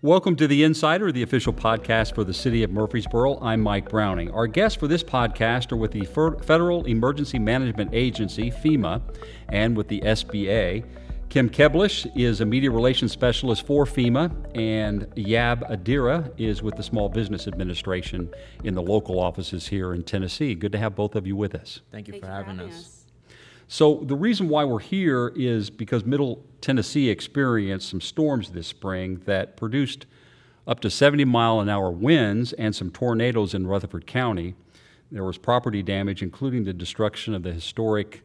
Welcome to The Insider, the official podcast for the City of Murfreesboro. I'm Mike Browning. Our guests for this podcast are with the Federal Emergency Management Agency, FEMA, and with the SBA. Kim Keblish is a media relations specialist for FEMA, and Yab Adera is with the Small Business Administration in the local offices here in Tennessee. Good to have both of you with us. Thank you, for, for having, having us. us. So, the reason why we're here is because Middle Tennessee experienced some storms this spring that produced up to 70 mile an hour winds and some tornadoes in Rutherford County. There was property damage, including the destruction of the historic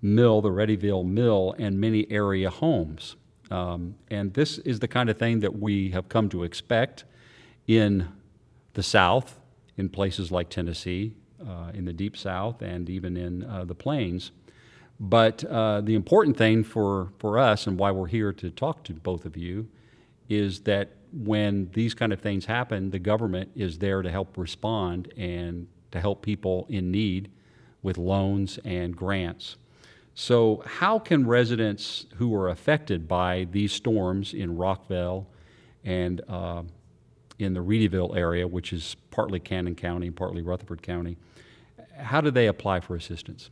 mill, the Readyville Mill, and many area homes. Um, and this is the kind of thing that we have come to expect in the South, in places like Tennessee, uh, in the Deep South, and even in uh, the Plains. But uh, the important thing for, for us and why we're here to talk to both of you is that when these kind of things happen, the government is there to help respond and to help people in need with loans and grants. So, how can residents who are affected by these storms in Rockvale and uh, in the Readyville area, which is partly Cannon County, partly Rutherford County, how do they apply for assistance?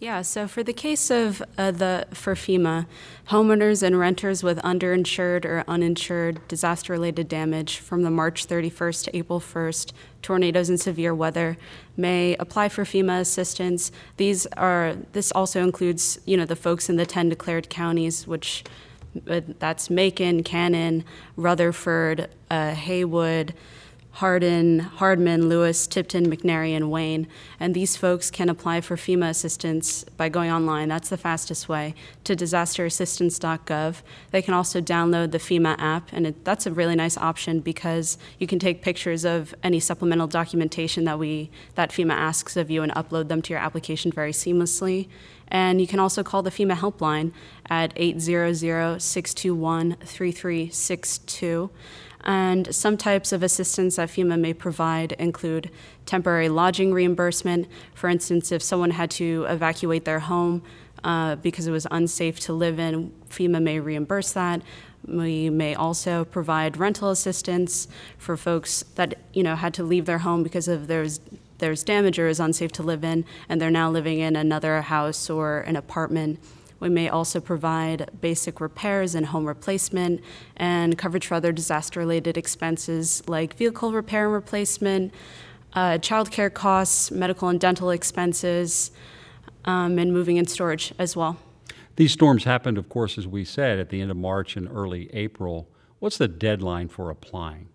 Yeah, so for the case of uh, the for FEMA, homeowners and renters with underinsured or uninsured disaster-related damage from the March 31st to April 1st tornadoes and severe weather may apply for FEMA assistance. These are this also includes you know the folks in the 10 declared counties, which uh, that's Macon, Cannon, Rutherford, uh, Haywood. Hardin, Hardeman, Lewis, Tipton, McNairy, and Wayne. And these folks can apply for FEMA assistance by going online. That's the fastest way to disasterassistance.gov. They can also download the FEMA app, and it, that's a really nice option because you can take pictures of any supplemental documentation that we that FEMA asks of you and upload them to your application very seamlessly. And you can also call the FEMA helpline at 800 621 3362. And some types of assistance that FEMA may provide include temporary lodging reimbursement. For instance, if someone had to evacuate their home uh, because it was unsafe to live in, FEMA may reimburse that. We may also provide rental assistance for folks that you know had to leave their home because of there's there's damage or is unsafe to live in, and they're now living in another house or an apartment. We may also provide basic repairs and home replacement and coverage for other disaster related expenses like vehicle repair and replacement, uh, childcare costs, medical and dental expenses, um, and moving and storage as well. These storms happened, of course, as we said, at the end of March and early April. What's the deadline for applying?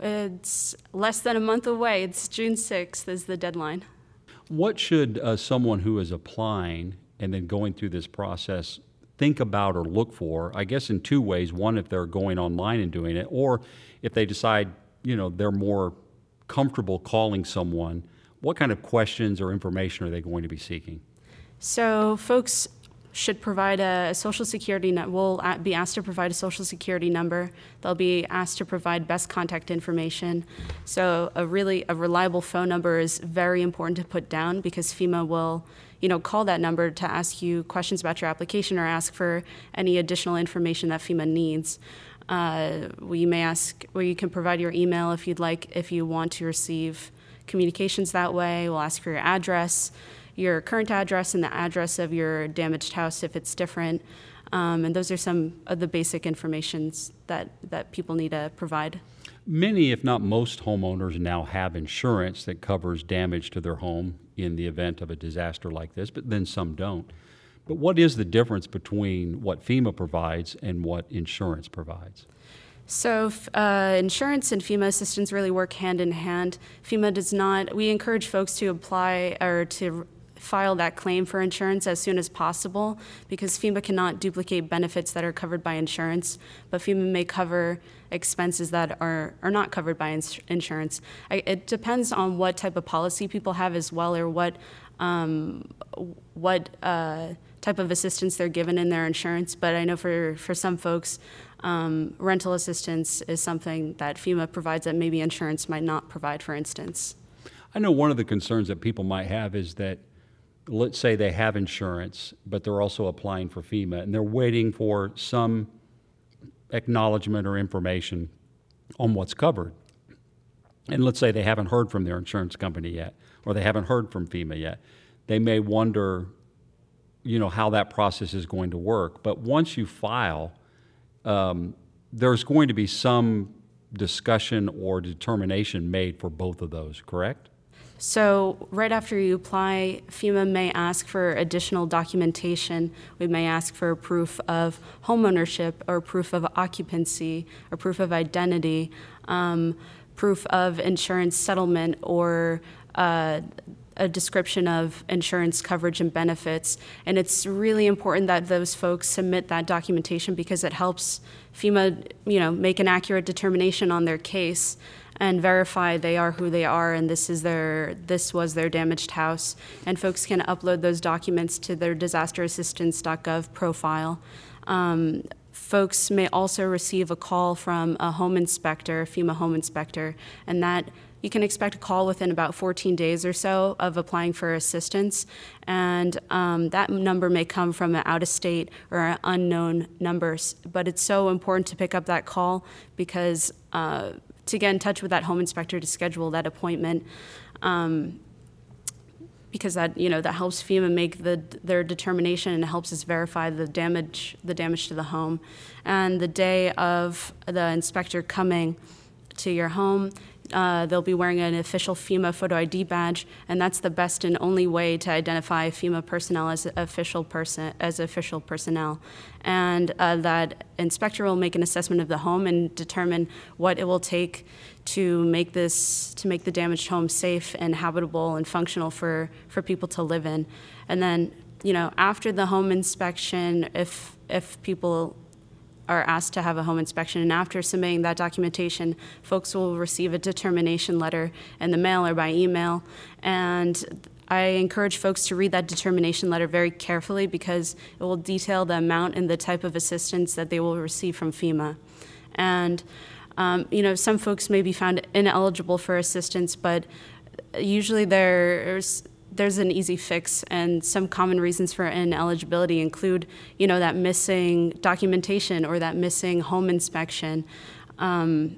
It's less than a month away. It's June 6th is the deadline. What should uh, someone who is applying and then going through this process think about or look for, I guess, in two ways. One, if they're going online and doing it, or if they decide, you know, they're more comfortable calling someone, what kind of questions or information are they going to be seeking? So, folks should provide a, social security. Will be asked to provide a social security number. They'll be asked to provide best contact information. So, a really a reliable phone number is very important to put down because FEMA will you know, call that number to ask you questions about your application or ask for any additional information that FEMA needs. Uh, we may ask, or you can provide your email if you'd like, if you want to receive communications that way. We'll ask for your address, your current address, and the address of your damaged house if it's different. Um, and those are some of the basic informations that, that people need to provide. Many, if not most, homeowners now have insurance that covers damage to their home in the event of a disaster like this, but then some don't. But what is the difference between what FEMA provides and what insurance provides? So, uh, insurance and FEMA assistance really work hand in hand. FEMA does not, we encourage folks to apply or to file that claim for insurance as soon as possible because FEMA cannot duplicate benefits that are covered by insurance, but FEMA may cover expenses that are, are not covered by ins- insurance. I, it depends on what type of policy people have as well or what, um, what uh, type of assistance they're given in their insurance, but I know for, for some folks, um, rental assistance is something that FEMA provides that maybe insurance might not provide, for instance. I know one of the concerns that people might have is that let's say they have insurance, but they're also applying for FEMA, and they're waiting for some acknowledgement or information on what's covered. And let's say they haven't heard from their insurance company yet, or they haven't heard from FEMA yet. They may wonder, you know, how that process is going to work. But once you file, um, there's going to be some discussion or determination made for both of those, correct? So, right after you apply, FEMA may ask for additional documentation. We may ask for proof of homeownership or proof of occupancy or proof of identity, um, proof of insurance settlement, or uh, a description of insurance coverage and benefits. And it's really important that those folks submit that documentation because it helps FEMA, you know, make an accurate determination on their case and verify they are who they are and this is their this was their damaged house and folks can upload those documents to their disasterassistance.gov profile um, folks may also receive a call from a home inspector a fema home inspector and that you can expect a call within about 14 days or so of applying for assistance. And um, that number may come from an out of state or an unknown numbers. But it's so important to pick up that call because uh, to get in touch with that home inspector to schedule that appointment. Um, because that you know that helps FEMA make the, their determination and helps us verify the damage the damage to the home. And the day of the inspector coming to your home, uh, they'll be wearing an official FEMA photo ID badge, and that's the best and only way to identify FEMA personnel as official person as official personnel. And uh, that inspector will make an assessment of the home and determine what it will take to make this to make the damaged home safe and habitable and functional for for people to live in. And then you know after the home inspection, if if people are asked to have a home inspection. And after submitting that documentation, folks will receive a determination letter in the mail or by email. And I encourage folks to read that determination letter very carefully because it will detail the amount and the type of assistance that they will receive from FEMA. And um, you know, some folks may be found ineligible for assistance, but usually there's there's an easy fix and some common reasons for ineligibility include you know that missing documentation or that missing home inspection. Um,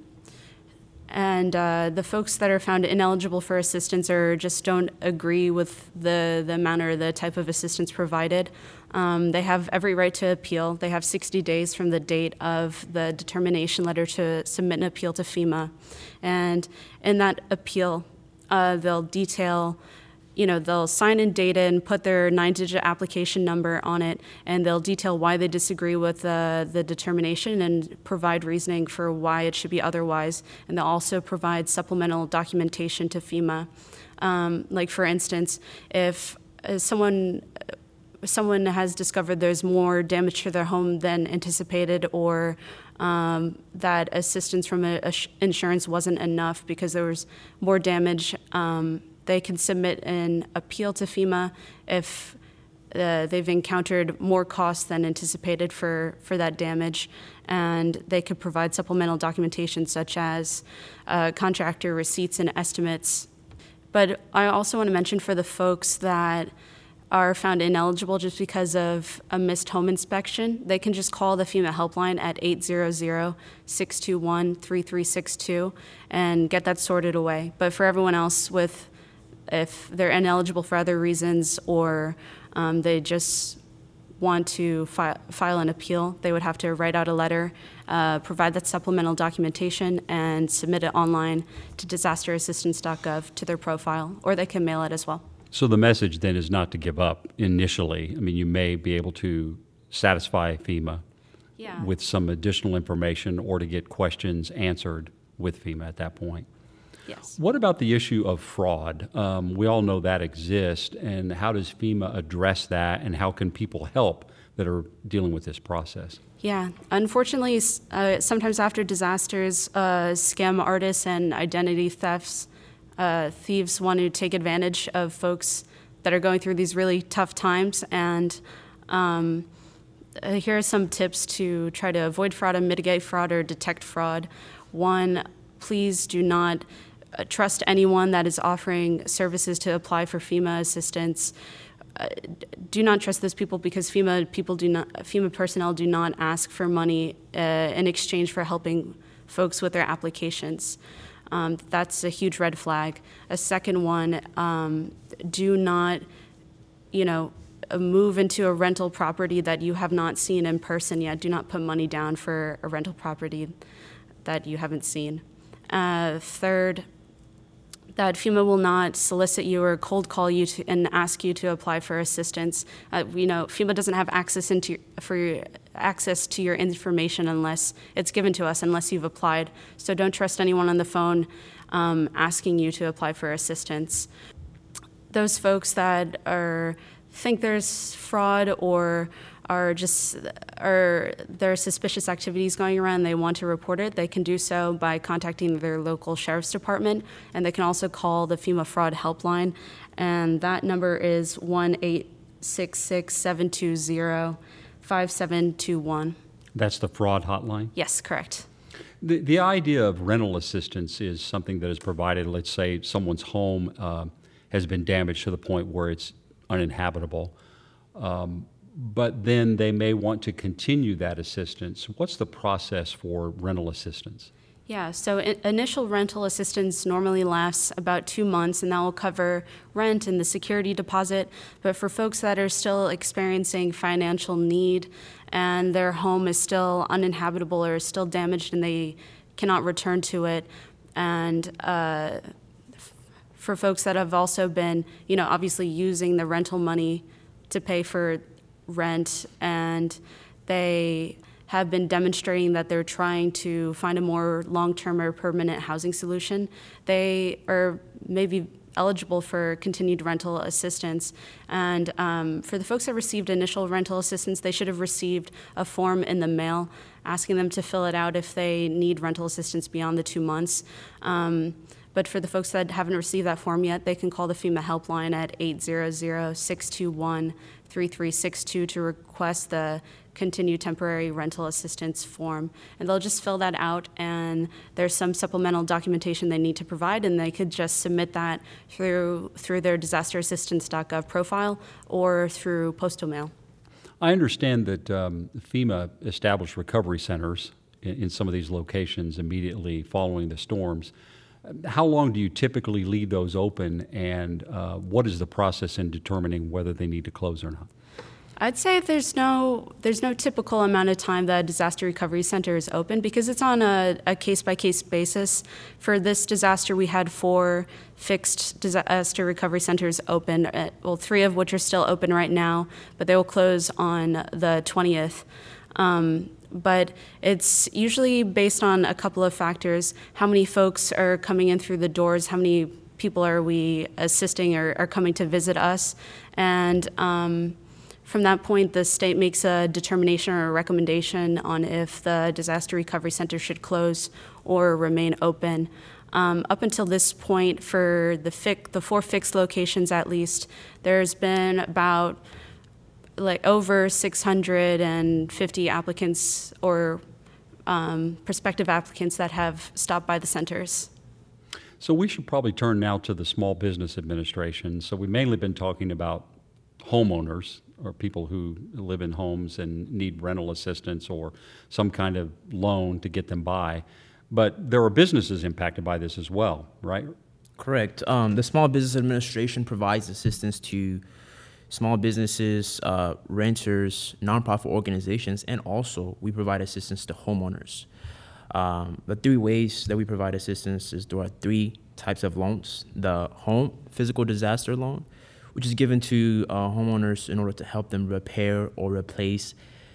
and uh, the folks that are found ineligible for assistance or just don't agree with the, the amount or the type of assistance provided. Um, they have every right to appeal. They have 60 days from the date of the determination letter to submit an appeal to fema. And in that appeal uh, they'll detail you know, they'll sign in data and put their nine-digit application number on it, and they'll detail why they disagree with uh, the determination and provide reasoning for why it should be otherwise. And they'll also provide supplemental documentation to FEMA. Um, like for instance, if uh, someone someone has discovered there's more damage to their home than anticipated, or um, that assistance from a, a sh- insurance wasn't enough because there was more damage. Um, they can submit an appeal to FEMA if uh, they've encountered more costs than anticipated for, for that damage, and they could provide supplemental documentation such as uh, contractor receipts and estimates. But I also want to mention for the folks that are found ineligible just because of a missed home inspection, they can just call the FEMA helpline at 800 621 3362 and get that sorted away. But for everyone else with if they're ineligible for other reasons or um, they just want to fi- file an appeal, they would have to write out a letter, uh, provide that supplemental documentation, and submit it online to disasterassistance.gov to their profile, or they can mail it as well. So the message then is not to give up initially. I mean, you may be able to satisfy FEMA Yeah. with some additional information or to get questions answered with FEMA at that point. Yes. What about the issue of fraud? Um, we all know that exists, and how does FEMA address that, and how can people help that are dealing with this process? Yeah, unfortunately, uh, sometimes after disasters, uh, scam artists and identity thefts, uh, thieves want to take advantage of folks that are going through these really tough times. And um, uh, here are some tips to try to avoid fraud and mitigate fraud or detect fraud. One, please do not trust anyone that is offering services to apply for FEMA assistance uh, do not trust those people because FEMA people do not FEMA personnel do not ask for money uh, in exchange for helping folks with their applications. Um, that's a huge red flag. A second one, um, do not, you know, move into a rental property that you have not seen in person yet. Do not put money down for a rental property that you haven't seen. Uh, third, that FEMA will not solicit you or cold call you to, and ask you to apply for assistance. Uh, you know, FEMA doesn't have access into for your, access to your information unless it's given to us, unless you've applied. So don't trust anyone on the phone um, asking you to apply for assistance. Those folks that are think there's fraud or are just are there are suspicious activities going around they want to report it they can do so by contacting their local sheriff's department and they can also call the fema fraud helpline and that number is 1-866-720-5721 That's the fraud hotline? yes correct The, the idea of rental assistance is something that is provided, let's say someone's home uh, has been damaged to the point where it's uninhabitable. Um, but then they may want to continue that assistance. What's the process for rental assistance? Yeah, so initial rental assistance normally lasts about two months, and that will cover rent and the security deposit. But for folks that are still experiencing financial need and their home is still uninhabitable or is still damaged and they cannot return to it, and uh, for folks that have also been, you know, obviously using the rental money to pay for rent and they have been demonstrating that they're trying to find a more long-term or permanent housing solution. They are maybe eligible for continued rental assistance and um, for the folks that received initial rental assistance they should have received a form in the mail asking them to fill it out if they need rental assistance beyond the two months um, but for the folks that haven't received that form yet, they can call the FEMA helpline at 800-621-3362 to request the continued temporary rental assistance form. And they'll just fill that out, and there's some supplemental documentation they need to provide, and they could just submit that through, through their disasterassistance.gov profile or through postal mail. I understand that um, FEMA established recovery centers in, in some of these locations immediately following the storms. How long do you typically leave those open, and uh, what is the process in determining whether they need to close or not? I'd say there's no there's no typical amount of time that a disaster recovery center is open because it's on a, a case-by-case basis. For this disaster, we had four fixed disaster recovery centers open, uh, well, three of which are still open right now, but they will close on the 20th. Um, but it's usually based on a couple of factors: how many folks are coming in through the doors, how many people are we assisting or are coming to visit us, and um, from that point, the state makes a determination or a recommendation on if the disaster recovery center should close or remain open. Um, up until this point, for the the four fixed locations at least, there's been about like over 650 applicants or um, prospective applicants that have stopped by the centers. So we should probably turn now to the Small Business Administration. So we've mainly been talking about homeowners or people who live in homes and need rental assistance or some kind of loan to get them by. But there are businesses impacted by this as well, right? Correct. Um, the Small Business Administration provides assistance to small businesses, uh, renters, nonprofit organizations, and also we provide assistance to homeowners. Um, the three ways that we provide assistance is there are three types of loans: the home physical disaster loan, which is given to uh, homeowners in order to help them repair or replace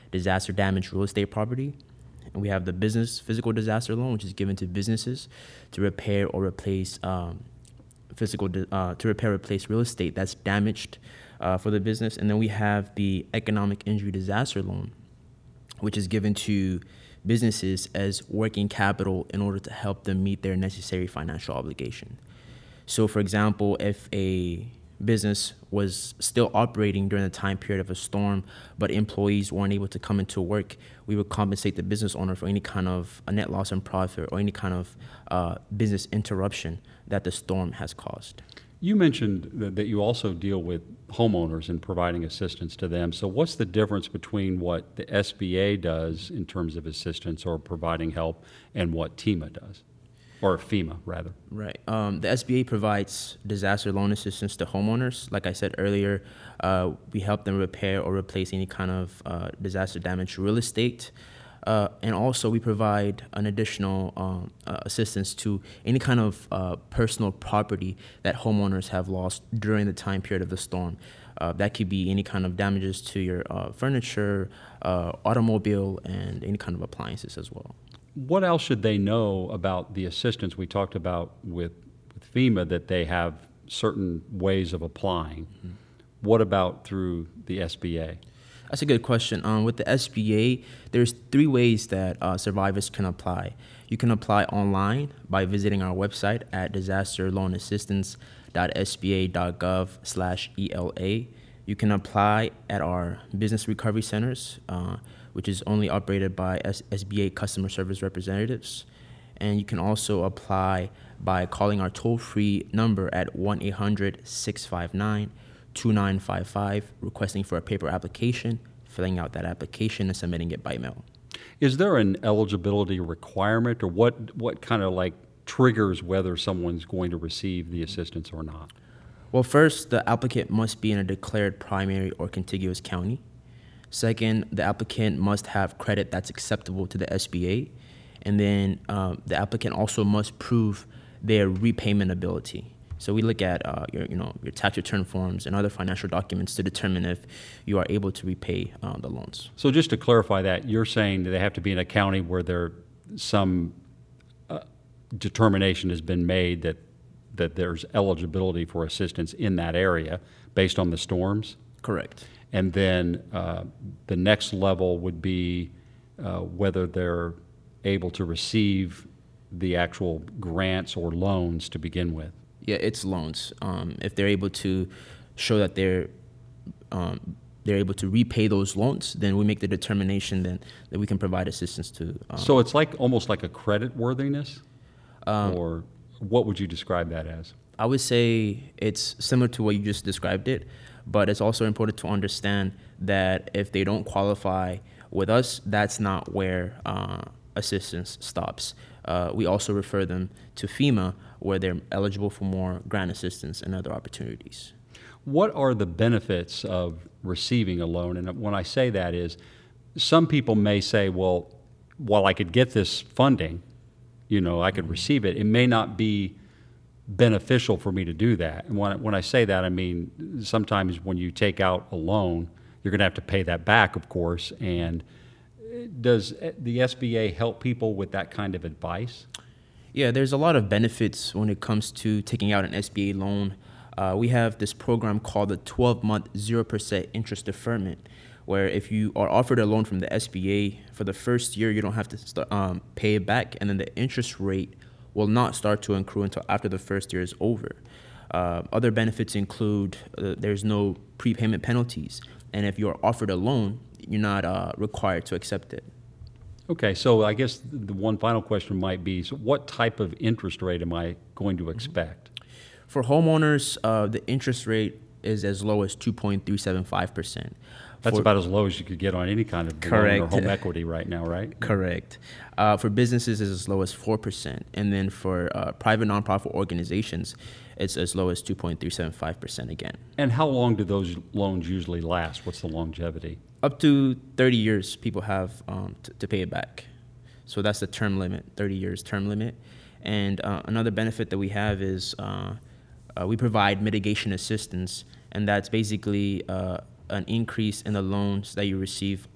disaster damaged real estate property. And we have the business physical disaster loan, which is given to businesses to repair or replace um, physical uh, to repair or replace real estate that's damaged uh, for the business. And then we have the economic injury disaster loan, which is given to businesses as working capital in order to help them meet their necessary financial obligation. So, for example, if a business was still operating during the time period of a storm, but employees weren't able to come into work, we would compensate the business owner for any kind of a net loss in profit or any kind of uh, business interruption that the storm has caused. You mentioned that, you also deal with homeowners and providing assistance to them. So, what's the difference between what the SBA does in terms of assistance or providing help and what TEMA does, or FEMA rather? Right. Um, the SBA provides disaster loan assistance to homeowners. Like I said earlier, uh, we help them repair or replace any kind of uh, disaster damaged real estate. Uh, and also, we provide an additional um, uh, assistance to any kind of uh, personal property that homeowners have lost during the time period of the storm. Uh, that could be any kind of damages to your furniture, automobile, and any kind of appliances as well. What else should they know about the assistance we talked about with, with FEMA that they have certain ways of applying? What about through the SBA? That's a good question. Um, with the SBA, there's three ways that uh, survivors can apply. You can apply online by visiting our website at disasterloanassistance.sba.gov/ela. You can apply at our business recovery centers, uh, which is only operated by S- SBA customer service representatives. And you can also apply by calling our toll-free number at 1-800-659-2955, requesting for a paper application, filling out that application, and submitting it by mail. Is there an eligibility requirement, or what, what kind of like triggers whether someone's going to receive the assistance or not? Well, first, the applicant must be in a declared primary or contiguous county. Second, the applicant must have credit that's acceptable to the SBA. And then um, the applicant also must prove their repayment ability. So we look at uh, your, you know, your tax return forms and other financial documents to determine if you are able to repay uh, the loans. So just to clarify that, you're saying that they have to be in a county where there, some uh, determination has been made that, that there's eligibility for assistance in that area based on the storms? Correct. And then uh, the next level would be uh, whether they're able to receive the actual grants or loans to begin with. Yeah, it's loans. Um, if they're able to show that they're um, they're able to repay those loans, then we make the determination then that we can provide assistance to. Um, So it's like, almost like a credit worthiness? Or what would you describe that as? I would say it's similar to what you just described it, but it's also important to understand that if they don't qualify with us, that's not where uh, assistance stops. Uh, we also refer them to FEMA, where they're eligible for more grant assistance and other opportunities. What are the benefits of receiving a loan? And when I say that is, some people may say, well, while I could get this funding, you know, I could receive it, it may not be beneficial for me to do that. And when, when I say that, I mean, sometimes when you take out a loan, you're going to have to pay that back, of course. And uh, does uh, the SBA help people with that kind of advice? Yeah, there's a lot of benefits when it comes to taking out an SBA loan. Uh, we have this program called the 12 month 0% interest deferment, where if you are offered a loan from the SBA for the first year, you don't have to st- um, pay it back, and then the interest rate will not start to accrue until after the first year is over. Uh, other benefits include uh, there's no prepayment penalties, and if you're offered a loan, you're not uh, required to accept it. Okay, so I guess the one final question might be, so what type of interest rate am I going to expect? For homeowners, uh, the interest rate is as low as 2.375%. That's For- about as low as you could get on any kind of loan or Correct. home equity right now, right? Correct. Uh, for businesses, it's as low as 4%. And then for uh, private nonprofit organizations, it's as low as 2.375% again. And how long do those loans usually last? What's the longevity? Up to 30 years, people have um, t- to pay it back. So that's the term limit, 30 years term limit. And uh, another benefit that we have is uh, uh, we provide mitigation assistance, and that's basically uh, an increase in the loans that you receive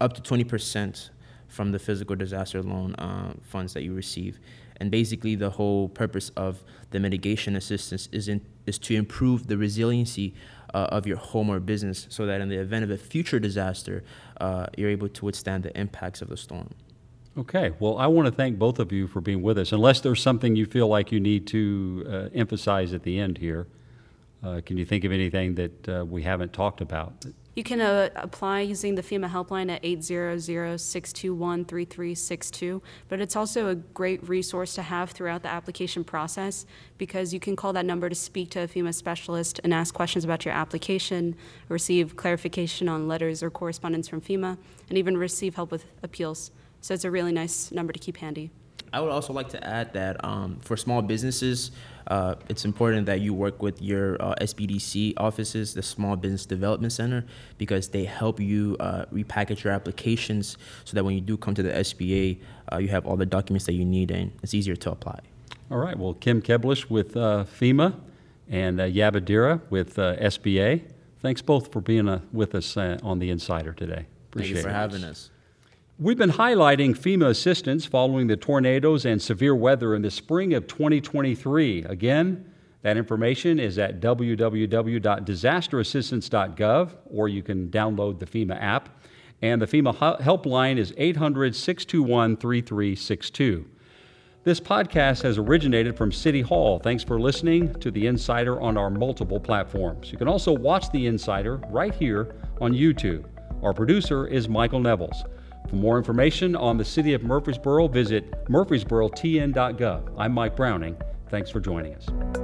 up to 20% from the physical disaster loan uh, funds that you receive. And basically, the whole purpose of the mitigation assistance is, in, is to improve the resiliency uh, of your home or business so that in the event of a future disaster, uh, you're able to withstand the impacts of the storm. Okay, well, I want to thank both of you for being with us. Unless there's something you feel like you need to uh, emphasize at the end here, uh, can you think of anything that uh, we haven't talked about? You can uh, apply using the FEMA helpline at 800-621-3362, but it's also a great resource to have throughout the application process because you can call that number to speak to a FEMA specialist and ask questions about your application, receive clarification on letters or correspondence from FEMA, and even receive help with appeals. So it's a really nice number to keep handy. I would also like to add that um, for small businesses, uh, it's important that you work with your uh, SBDC offices, the Small Business Development Center, because they help you uh, repackage your applications so that when you do come to the SBA, uh, you have all the documents that you need and it's easier to apply. All right. Well, Kim Keblish with uh, FEMA and uh, Yabadira with uh, SBA. Thanks both for being uh, with us uh, on the Insider today. Appreciate Thank you for it. having us. We've been highlighting FEMA assistance following the tornadoes and severe weather in the spring of 2023. Again, that information is at www.disasterassistance.gov, or you can download the FEMA app. And the FEMA helpline is 800 621 3362. This podcast has originated from City Hall. Thanks for listening to The Insider on our multiple platforms. You can also watch The Insider right here on YouTube. Our producer is Michael Nevels. For more information on the City of Murfreesboro, visit murfreesborotn.gov. I'm Mike Browning. Thanks for joining us.